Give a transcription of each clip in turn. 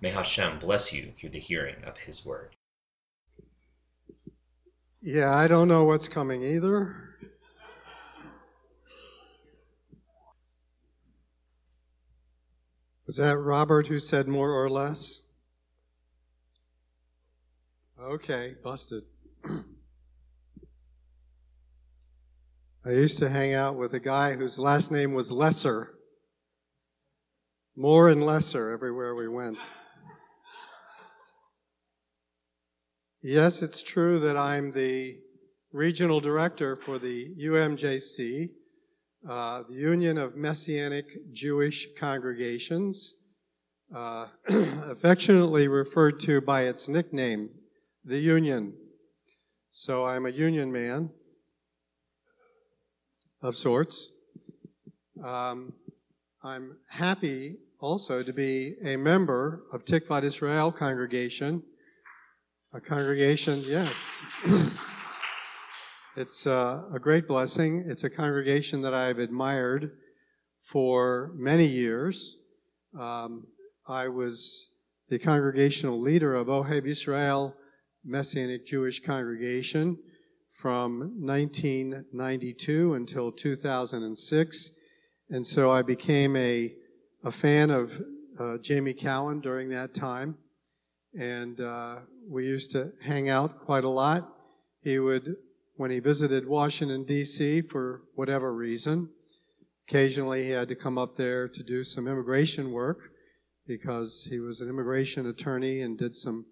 May Hashem bless you through the hearing of His word. Yeah, I don't know what's coming either. Was that Robert who said more or less? Okay, busted. I used to hang out with a guy whose last name was Lesser. More and lesser everywhere we went. Yes, it's true that I'm the regional director for the UMJC, uh, the Union of Messianic Jewish Congregations, uh, affectionately referred to by its nickname, the Union. So I'm a union man of sorts. Um, I'm happy also to be a member of Tikvat Israel congregation a congregation, yes. it's uh, a great blessing. It's a congregation that I've admired for many years. Um, I was the congregational leader of Ohev Israel Messianic Jewish Congregation from 1992 until 2006. And so I became a, a fan of uh, Jamie Cowan during that time. And uh, we used to hang out quite a lot. He would, when he visited Washington, D.C., for whatever reason, occasionally he had to come up there to do some immigration work because he was an immigration attorney and did some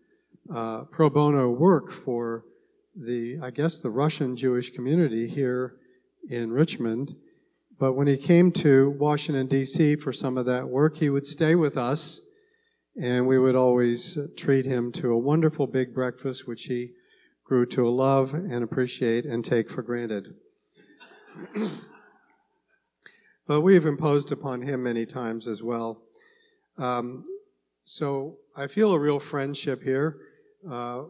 uh, pro bono work for the, I guess, the Russian Jewish community here in Richmond. But when he came to Washington, D.C. for some of that work, he would stay with us and we would always treat him to a wonderful big breakfast, which he grew to love and appreciate and take for granted. but we've imposed upon him many times as well. Um, so I feel a real friendship here. Uh,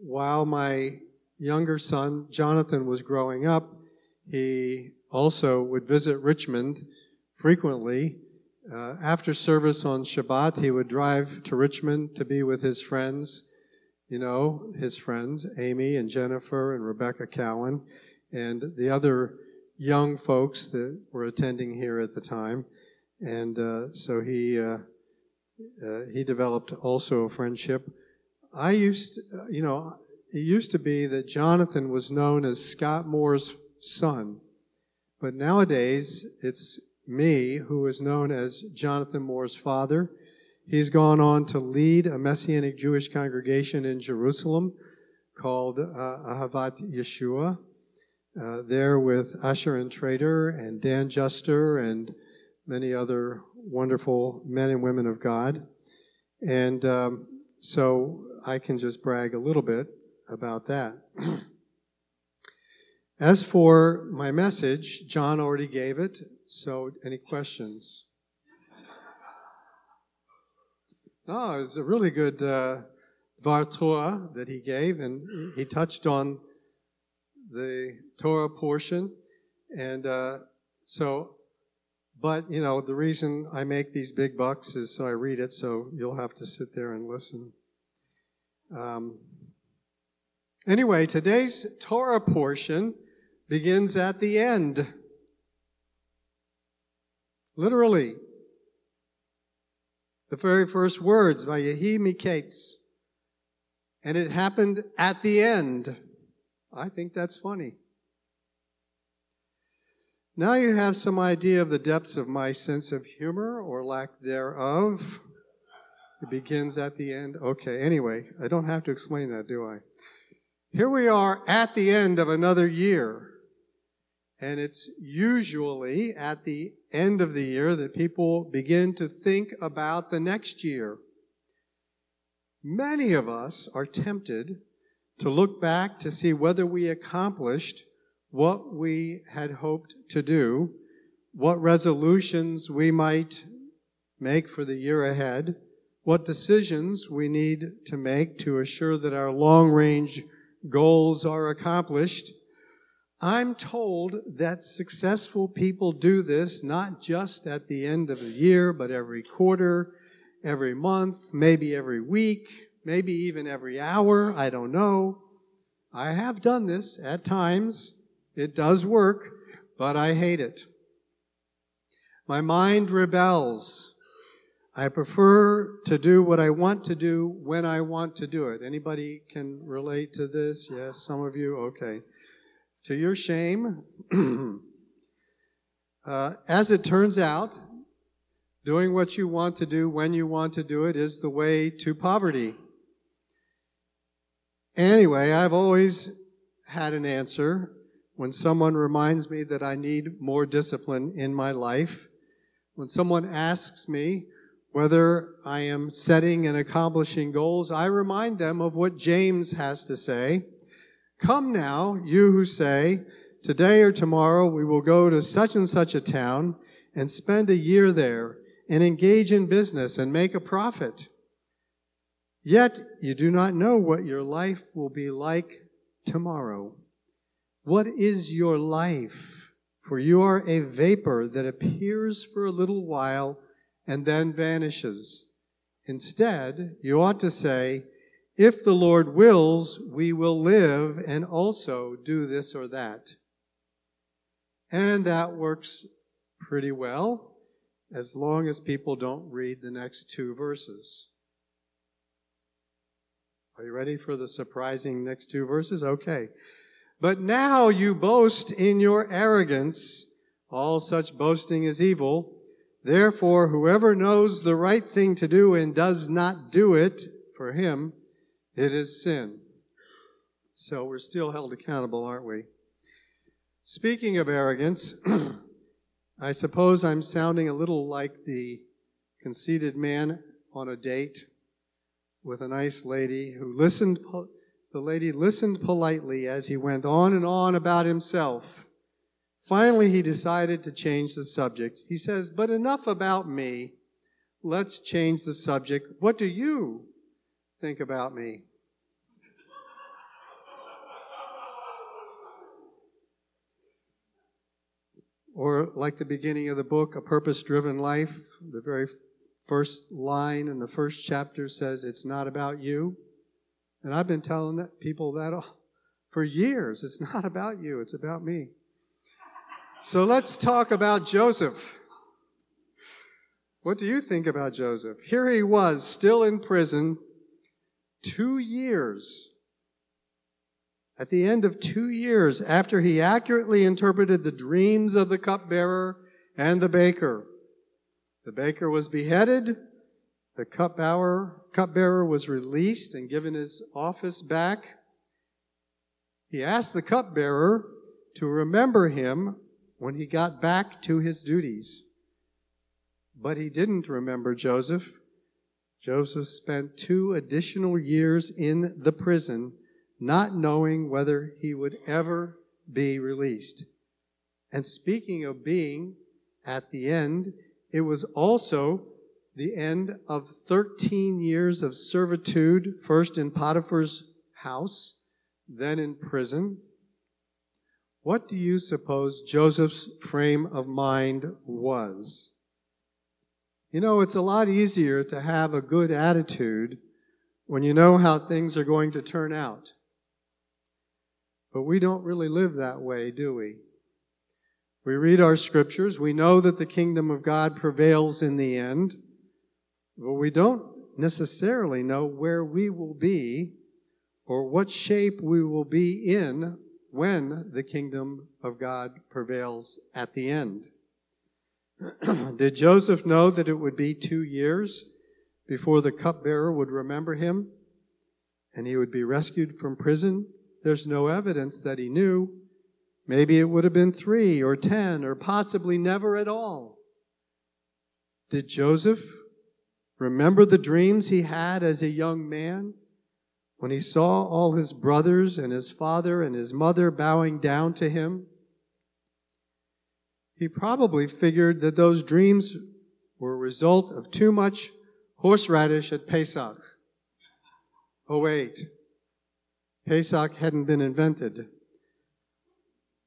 while my younger son, Jonathan, was growing up, he also would visit Richmond frequently uh, after service on Shabbat, he would drive to Richmond to be with his friends, you know, his friends, Amy and Jennifer and Rebecca Cowan, and the other young folks that were attending here at the time. And uh, so he, uh, uh he developed also a friendship. I used, uh, you know, it used to be that Jonathan was known as Scott Moore's son, but nowadays it's me, who is known as Jonathan Moore's father. He's gone on to lead a Messianic Jewish congregation in Jerusalem called uh, Ahavat Yeshua. Uh, there with Asher Intrater and Dan Juster and many other wonderful men and women of God. And um, so I can just brag a little bit about that. As for my message, John already gave it. So, any questions? No, it was a really good uh, Torah that he gave, and he touched on the Torah portion. And uh, so, but, you know, the reason I make these big bucks is so I read it, so you'll have to sit there and listen. Um, anyway, today's Torah portion begins at the end. Literally. The very first words, Vayehi Miketz. And it happened at the end. I think that's funny. Now you have some idea of the depths of my sense of humor or lack thereof. It begins at the end. Okay, anyway, I don't have to explain that, do I? Here we are at the end of another year. And it's usually at the end of the year that people begin to think about the next year. Many of us are tempted to look back to see whether we accomplished what we had hoped to do, what resolutions we might make for the year ahead, what decisions we need to make to assure that our long range goals are accomplished. I'm told that successful people do this not just at the end of the year, but every quarter, every month, maybe every week, maybe even every hour. I don't know. I have done this at times. It does work, but I hate it. My mind rebels. I prefer to do what I want to do when I want to do it. Anybody can relate to this? Yes, some of you? Okay. To your shame, uh, as it turns out, doing what you want to do when you want to do it is the way to poverty. Anyway, I've always had an answer when someone reminds me that I need more discipline in my life. When someone asks me, whether I am setting and accomplishing goals, I remind them of what James has to say. Come now, you who say, today or tomorrow we will go to such and such a town and spend a year there and engage in business and make a profit. Yet you do not know what your life will be like tomorrow. What is your life? For you are a vapor that appears for a little while and then vanishes. Instead, you ought to say, if the Lord wills, we will live and also do this or that. And that works pretty well as long as people don't read the next two verses. Are you ready for the surprising next two verses? Okay. But now you boast in your arrogance. All such boasting is evil. Therefore, whoever knows the right thing to do and does not do it, for him, it is sin. So we're still held accountable, aren't we? Speaking of arrogance, I suppose I'm sounding a little like the conceited man on a date with a nice lady who listened, the lady listened politely as he went on and on about himself Finally, he decided to change the subject. He says, But enough about me. Let's change the subject. What do you think about me? Or, like the beginning of the book, A Purpose Driven Life, the very first line in the first chapter says, It's not about you. And I've been telling people that for years. It's not about you, it's about me. So let's talk about Joseph. What do you think about Joseph? Here he was, still in prison, two years. At the end of two years, after he accurately interpreted the dreams of the cupbearer and the baker, the baker was beheaded, the cupbearer, was released and given his office back. He asked the cupbearer to remember him when he got back to his duties. But he didn't remember Joseph. Joseph spent two additional years in the prison, not knowing whether he would ever be released. And speaking of being at the end, it was also the end of 13 years of servitude, first in Potiphar's house, then in prison. What do you suppose Joseph's frame of mind was? You know, it's a lot easier to have a good attitude when you know how things are going to turn out. But we don't really live that way, do we? We read our scriptures. We know that the kingdom of God prevails in the end. But we don't necessarily know where we will be or what shape we will be in when the kingdom of God prevails at the end. Did Joseph know that it would be two years before the cupbearer would remember him and he would be rescued from prison? There's no evidence that he knew. Maybe it would have been three or ten or possibly never at all. Did Joseph remember the dreams he had as a young man when he saw all his brothers and his father and his mother bowing down to him? He probably figured that those dreams were a result of too much horseradish at Pesach. Oh, wait. Pesach hadn't been invented.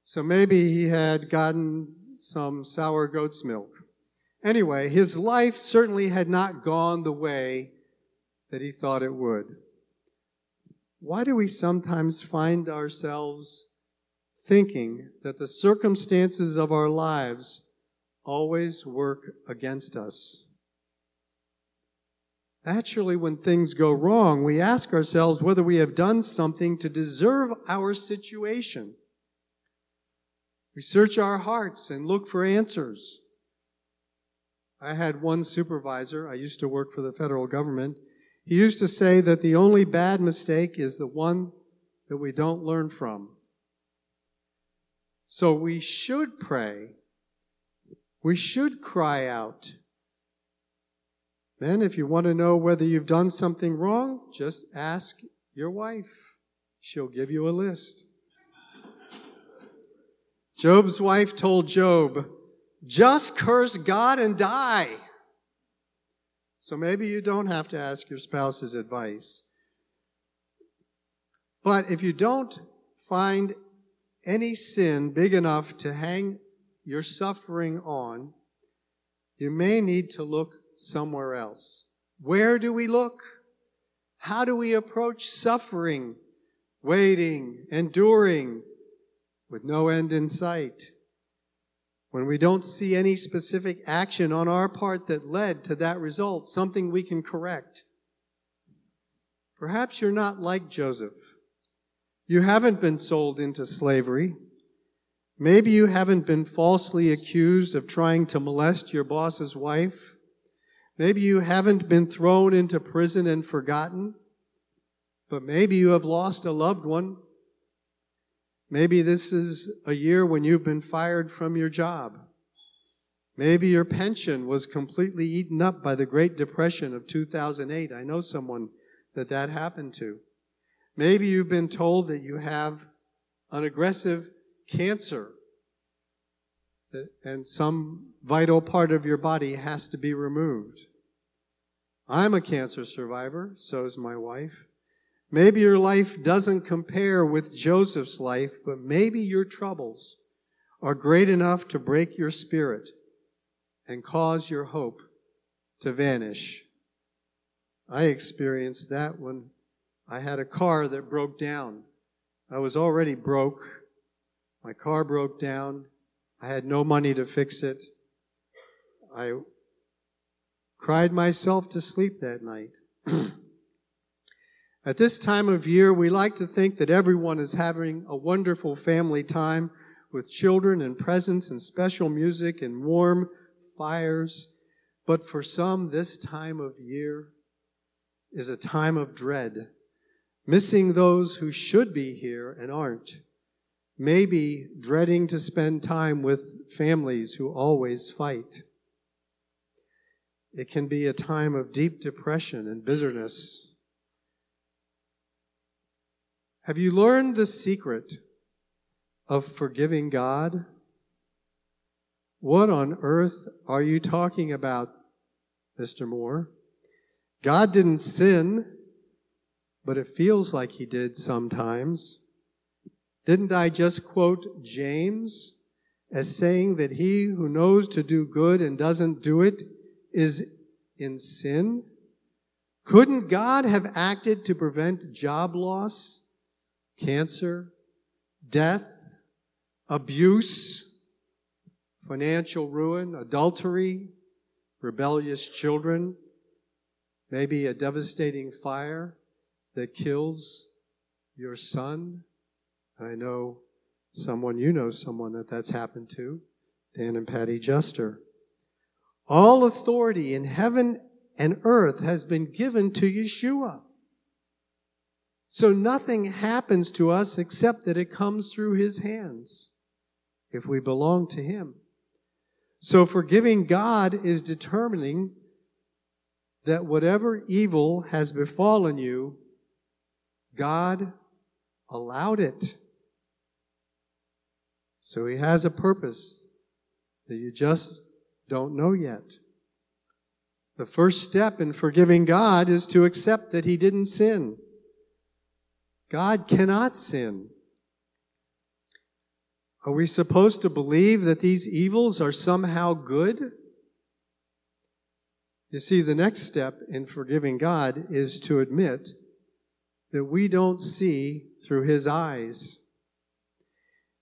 So maybe he had gotten some sour goat's milk. Anyway, his life certainly had not gone the way that he thought it would. Why do we sometimes find ourselves thinking that the circumstances of our lives always work against us? Naturally, when things go wrong, we ask ourselves whether we have done something to deserve our situation. We search our hearts and look for answers. I had one supervisor, I used to work for the federal government. He used to say that the only bad mistake is the one that we don't learn from. So we should pray. We should cry out. Men, if you want to know whether you've done something wrong, just ask your wife. She'll give you a list. Job's wife told Job, just curse God and die. So maybe you don't have to ask your spouse's advice. But if you don't find any sin big enough to hang your suffering on, you may need to look somewhere else. Where do we look? How do we approach suffering, waiting, enduring with no end in sight? When we don't see any specific action on our part that led to that result, something we can correct. Perhaps you're not like Joseph. You haven't been sold into slavery. Maybe you haven't been falsely accused of trying to molest your boss's wife. Maybe you haven't been thrown into prison and forgotten, but maybe you have lost a loved one. Maybe this is a year when you've been fired from your job. Maybe your pension was completely eaten up by the Great Depression of 2008. I know someone that that happened to. Maybe you've been told that you have an aggressive cancer and some vital part of your body has to be removed. I'm a cancer survivor, so is my wife. Maybe your life doesn't compare with Joseph's life, but maybe your troubles are great enough to break your spirit and cause your hope to vanish. I experienced that when I had a car that broke down. I was already broke. My car broke down. I had no money to fix it. I cried myself to sleep that night. At this time of year, we like to think that everyone is having a wonderful family time with children and presents and special music and warm fires. But for some, this time of year is a time of dread, missing those who should be here and aren't maybe dreading to spend time with families who always fight. It can be a time of deep depression and bitterness. Have you learned the secret of forgiving God? What on earth are you talking about, Mr. Moore? God didn't sin, but it feels like he did sometimes. Didn't I just quote James as saying that he who knows to do good and doesn't do it is in sin? Couldn't God have acted to prevent job loss, cancer, death, abuse, financial ruin, adultery, rebellious children, maybe a devastating fire that kills your son? I know someone, you know someone that that's happened to, Dan and Patty Juster. All authority in heaven and earth has been given to Yeshua. So nothing happens to us except that it comes through his hands if we belong to him. So forgiving God is determining that whatever evil has befallen you, God allowed it. So he has a purpose that you just don't know yet. The first step in forgiving God is to accept that he didn't sin. God cannot sin. Are we supposed to believe that these evils are somehow good? You see, the next step in forgiving God is to admit that we don't see through His eyes.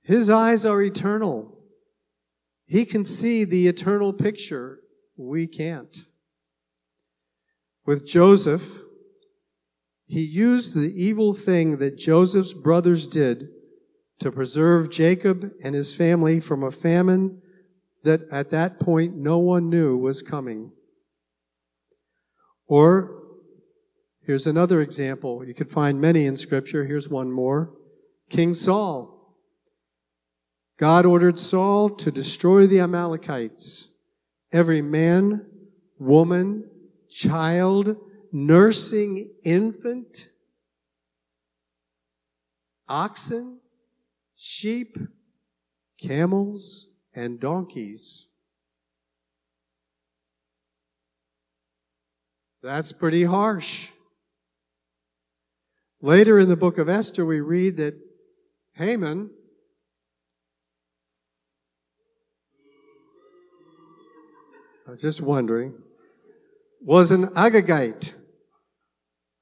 His eyes are eternal. He can see the eternal picture. We can't. With Joseph, he used the evil thing that Joseph's brothers did to preserve Jacob and his family from a famine that at that point no one knew was coming. Or, here's another example. You could find many in Scripture. Here's one more King Saul. God ordered Saul to destroy the Amalekites. Every man, woman, child, nursing infant, oxen, sheep, camels, and donkeys. That's pretty harsh. Later in the book of Esther, we read that Haman I was just wondering, was an Agagite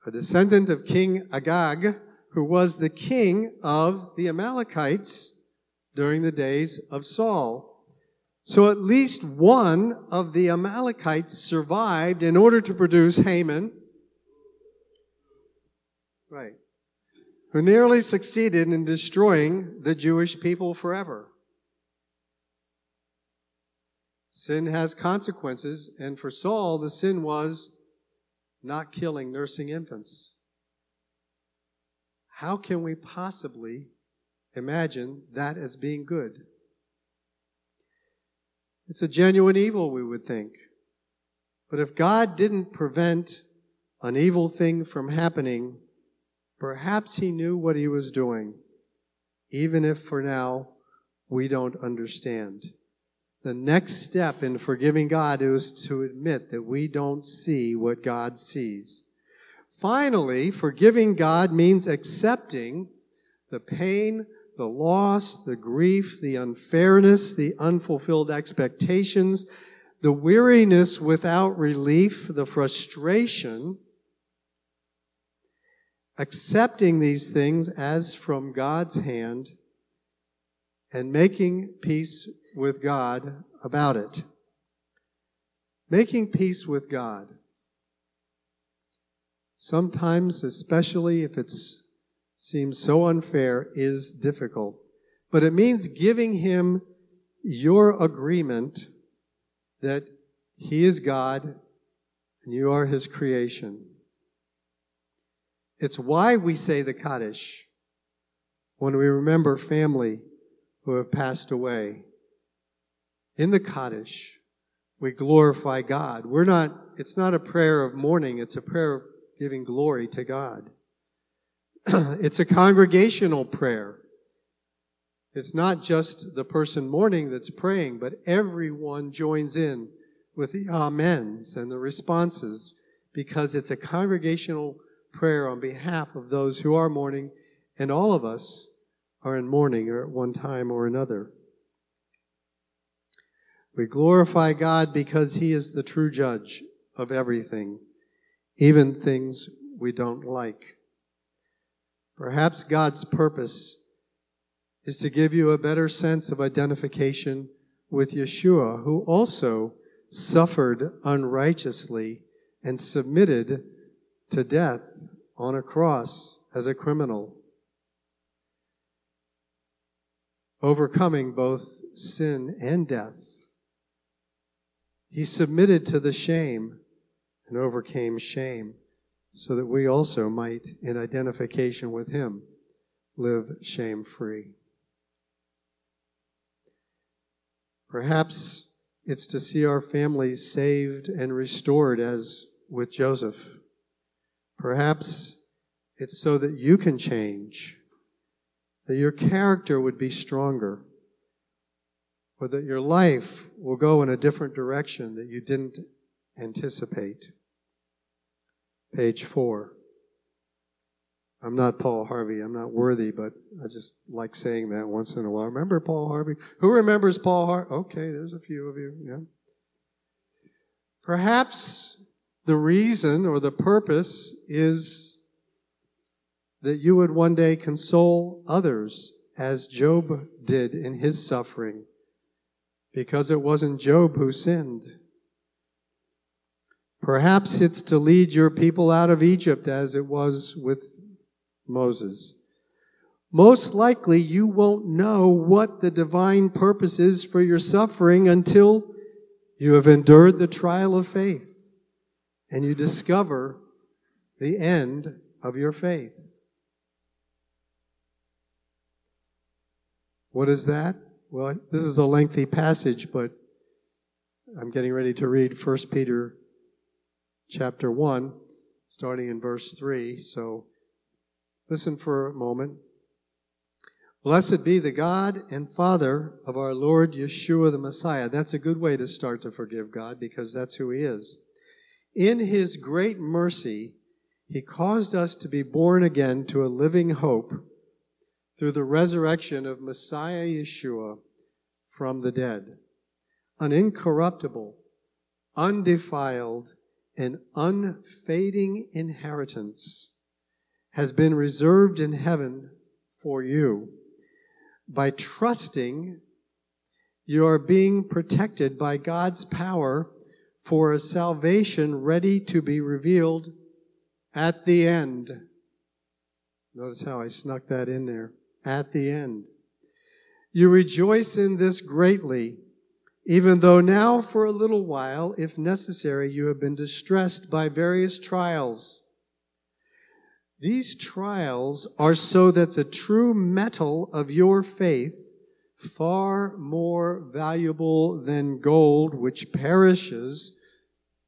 a descendant of King Agag, who was the king of the Amalekites during the days of Saul. So at least one of the Amalekites survived in order to produce Haman, right, who nearly succeeded in destroying the Jewish people forever. Sin has consequences, and for Saul, the sin was not killing nursing infants. How can we possibly imagine that as being good? It's a genuine evil, we would think. But if God didn't prevent an evil thing from happening, perhaps He knew what He was doing, even if for now we don't understand. The next step in forgiving God is to admit that we don't see what God sees. Finally, forgiving God means accepting the pain, the loss, the grief, the unfairness, the unfulfilled expectations, the weariness without relief, the frustration, accepting these things as from God's hand and making peace with God about it. Making peace with God. Sometimes, especially if it seems so unfair, is difficult. But it means giving Him your agreement that He is God and you are His creation. It's why we say the Kaddish when we remember family who have passed away in the Kaddish, we glorify God. We're not, it's not a prayer of mourning, it's a prayer of giving glory to God. it's a congregational prayer. It's not just the person mourning that's praying, but everyone joins in with the amens and the responses because it's a congregational prayer on behalf of those who are mourning, and all of us are in mourning or at one time or another. We glorify God because He is the true judge of everything, even things we don't like. Perhaps God's purpose is to give you a better sense of identification with Yeshua, who also suffered unrighteously and submitted to death on a cross as a criminal, overcoming both sin and death. He submitted to the shame and overcame shame so that we also might, in identification with him, live shame free. Perhaps it's to see our families saved and restored as with Joseph. Perhaps it's so that you can change, that your character would be stronger, or that your life will go in a different direction that you didn't anticipate. Page four. I'm not Paul Harvey. I'm not worthy, but I just like saying that once in a while. Remember Paul Harvey? Who remembers Paul Harvey? Okay, there's a few of you. Yeah. Perhaps the reason or the purpose is that you would one day console others as Job did in his suffering, because it wasn't Job who sinned. Perhaps it's to lead your people out of Egypt as it was with Moses. Most likely you won't know what the divine purpose is for your suffering until you have endured the trial of faith and you discover the end of your faith. What is that? Well, this is a lengthy passage, but I'm getting ready to read 1 Peter chapter 1, starting in verse 3. So Listen for a moment. Blessed be the God and Father of our Lord Yeshua the Messiah. That's a good way to start to forgive God because that's who He is. In His great mercy, He caused us to be born again to a living hope through the resurrection of Messiah Yeshua from the dead. An incorruptible, undefiled, and unfading inheritance has been reserved in heaven for you. By trusting, you are being protected by God's power for a salvation ready to be revealed at the end. Notice how I snuck that in there. At the end. You rejoice in this greatly, even though now for a little while, if necessary, you have been distressed by various trials these trials are so that the true metal of your faith, far more valuable than gold, which perishes,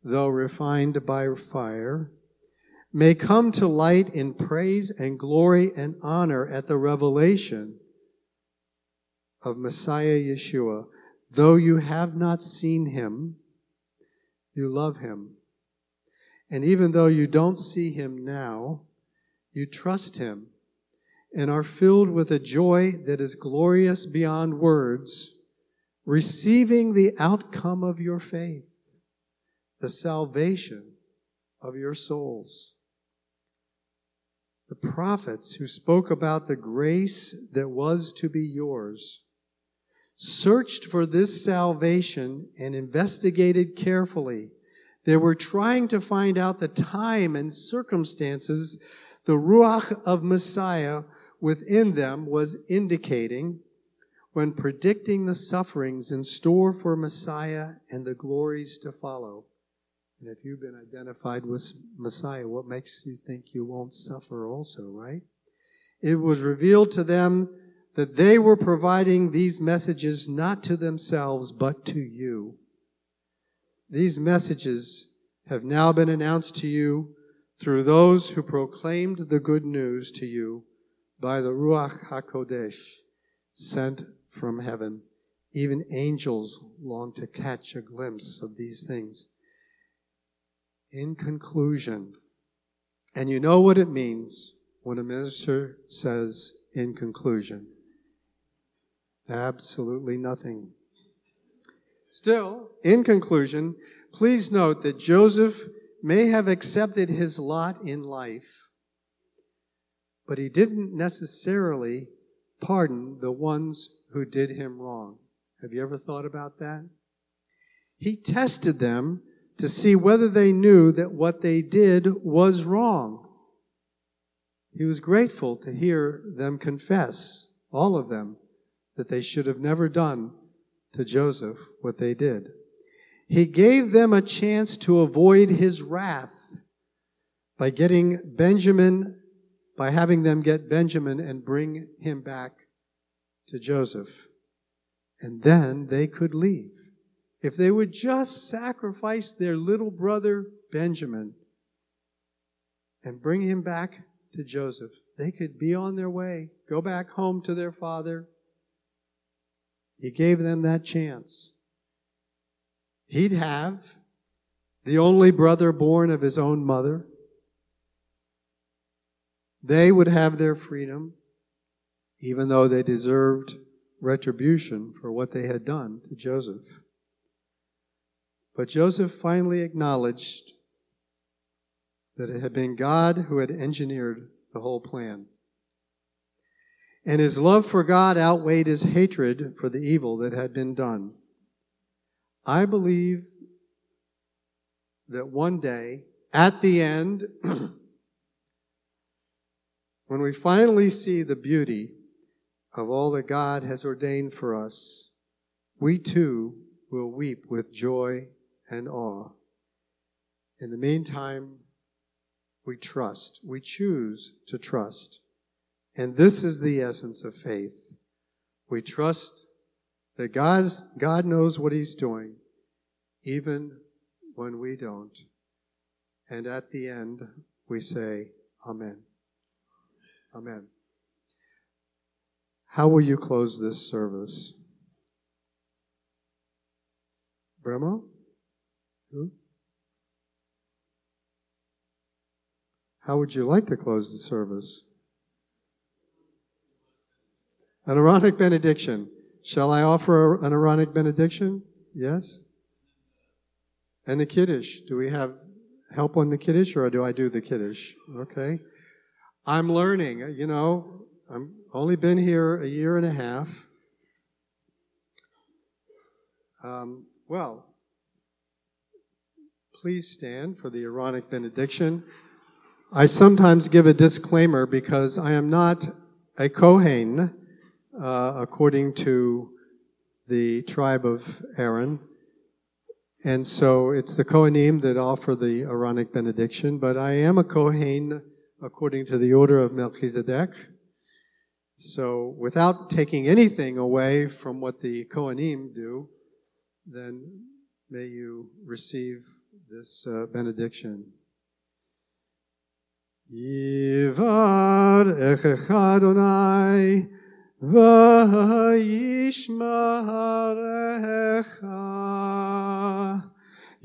though refined by fire, may come to light in praise and glory and honor at the revelation of Messiah Yeshua. Though you have not seen him, you love him. And even though you don't see him now, you trust Him, and are filled with a joy that is glorious beyond words, receiving the outcome of your faith, the salvation of your souls. The prophets who spoke about the grace that was to be yours searched for this salvation and investigated carefully. They were trying to find out the time and circumstances the Ruach of Messiah within them was indicating when predicting the sufferings in store for Messiah and the glories to follow. And if you've been identified with Messiah, what makes you think you won't suffer also, right? It was revealed to them that they were providing these messages not to themselves, but to you. These messages have now been announced to you through those who proclaimed the good news to you by the Ruach HaKodesh sent from heaven. Even angels long to catch a glimpse of these things. In conclusion, and you know what it means when a minister says, in conclusion, absolutely nothing. Still, in conclusion, please note that Joseph may have accepted his lot in life, but he didn't necessarily pardon the ones who did him wrong. Have you ever thought about that? He tested them to see whether they knew that what they did was wrong. He was grateful to hear them confess, all of them, that they should have never done to Joseph what they did. He gave them a chance to avoid his wrath by getting Benjamin, by having them get Benjamin and bring him back to Joseph. And then they could leave. if they would just sacrifice their little brother Benjamin and bring him back to Joseph, they could be on their way, go back home to their father. He gave them that chance. He'd have the only brother born of his own mother. They would have their freedom, even though they deserved retribution for what they had done to Joseph. But Joseph finally acknowledged that it had been God who had engineered the whole plan. And his love for God outweighed his hatred for the evil that had been done. I believe that one day, at the end, when we finally see the beauty of all that God has ordained for us, we too will weep with joy and awe. In the meantime, we trust. We choose to trust. And this is the essence of faith. We trust that God's, God knows what He's doing, even when we don't. And at the end, we say, Amen. Amen. How will you close this service? Bremo? Who? How would you like to close the service? An Aaronic benediction. Shall I offer an Aaronic benediction? Yes? And the Kiddush. Do we have help on the Kiddush or do I do the Kiddush? Okay. I'm learning, you know, I'm only been here a year and a half. Um, well, please stand for the Aaronic benediction. I sometimes give a disclaimer because I am not a Kohen uh, according to the tribe of Aaron. And so it's the Kohanim that offer the Aaronic benediction, but I am a Kohen according to the order of Melchizedek. So, without taking anything away from what the Kohanim do, then may you receive this uh, benediction. Yivar Echech Adonai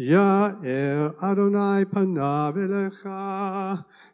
Ya'er Adonai panav elecha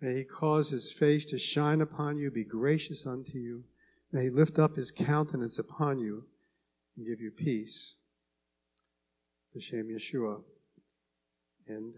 May he cause his face to shine upon you, be gracious unto you. May he lift up his countenance upon you and give you peace. B'Shem Yeshua. And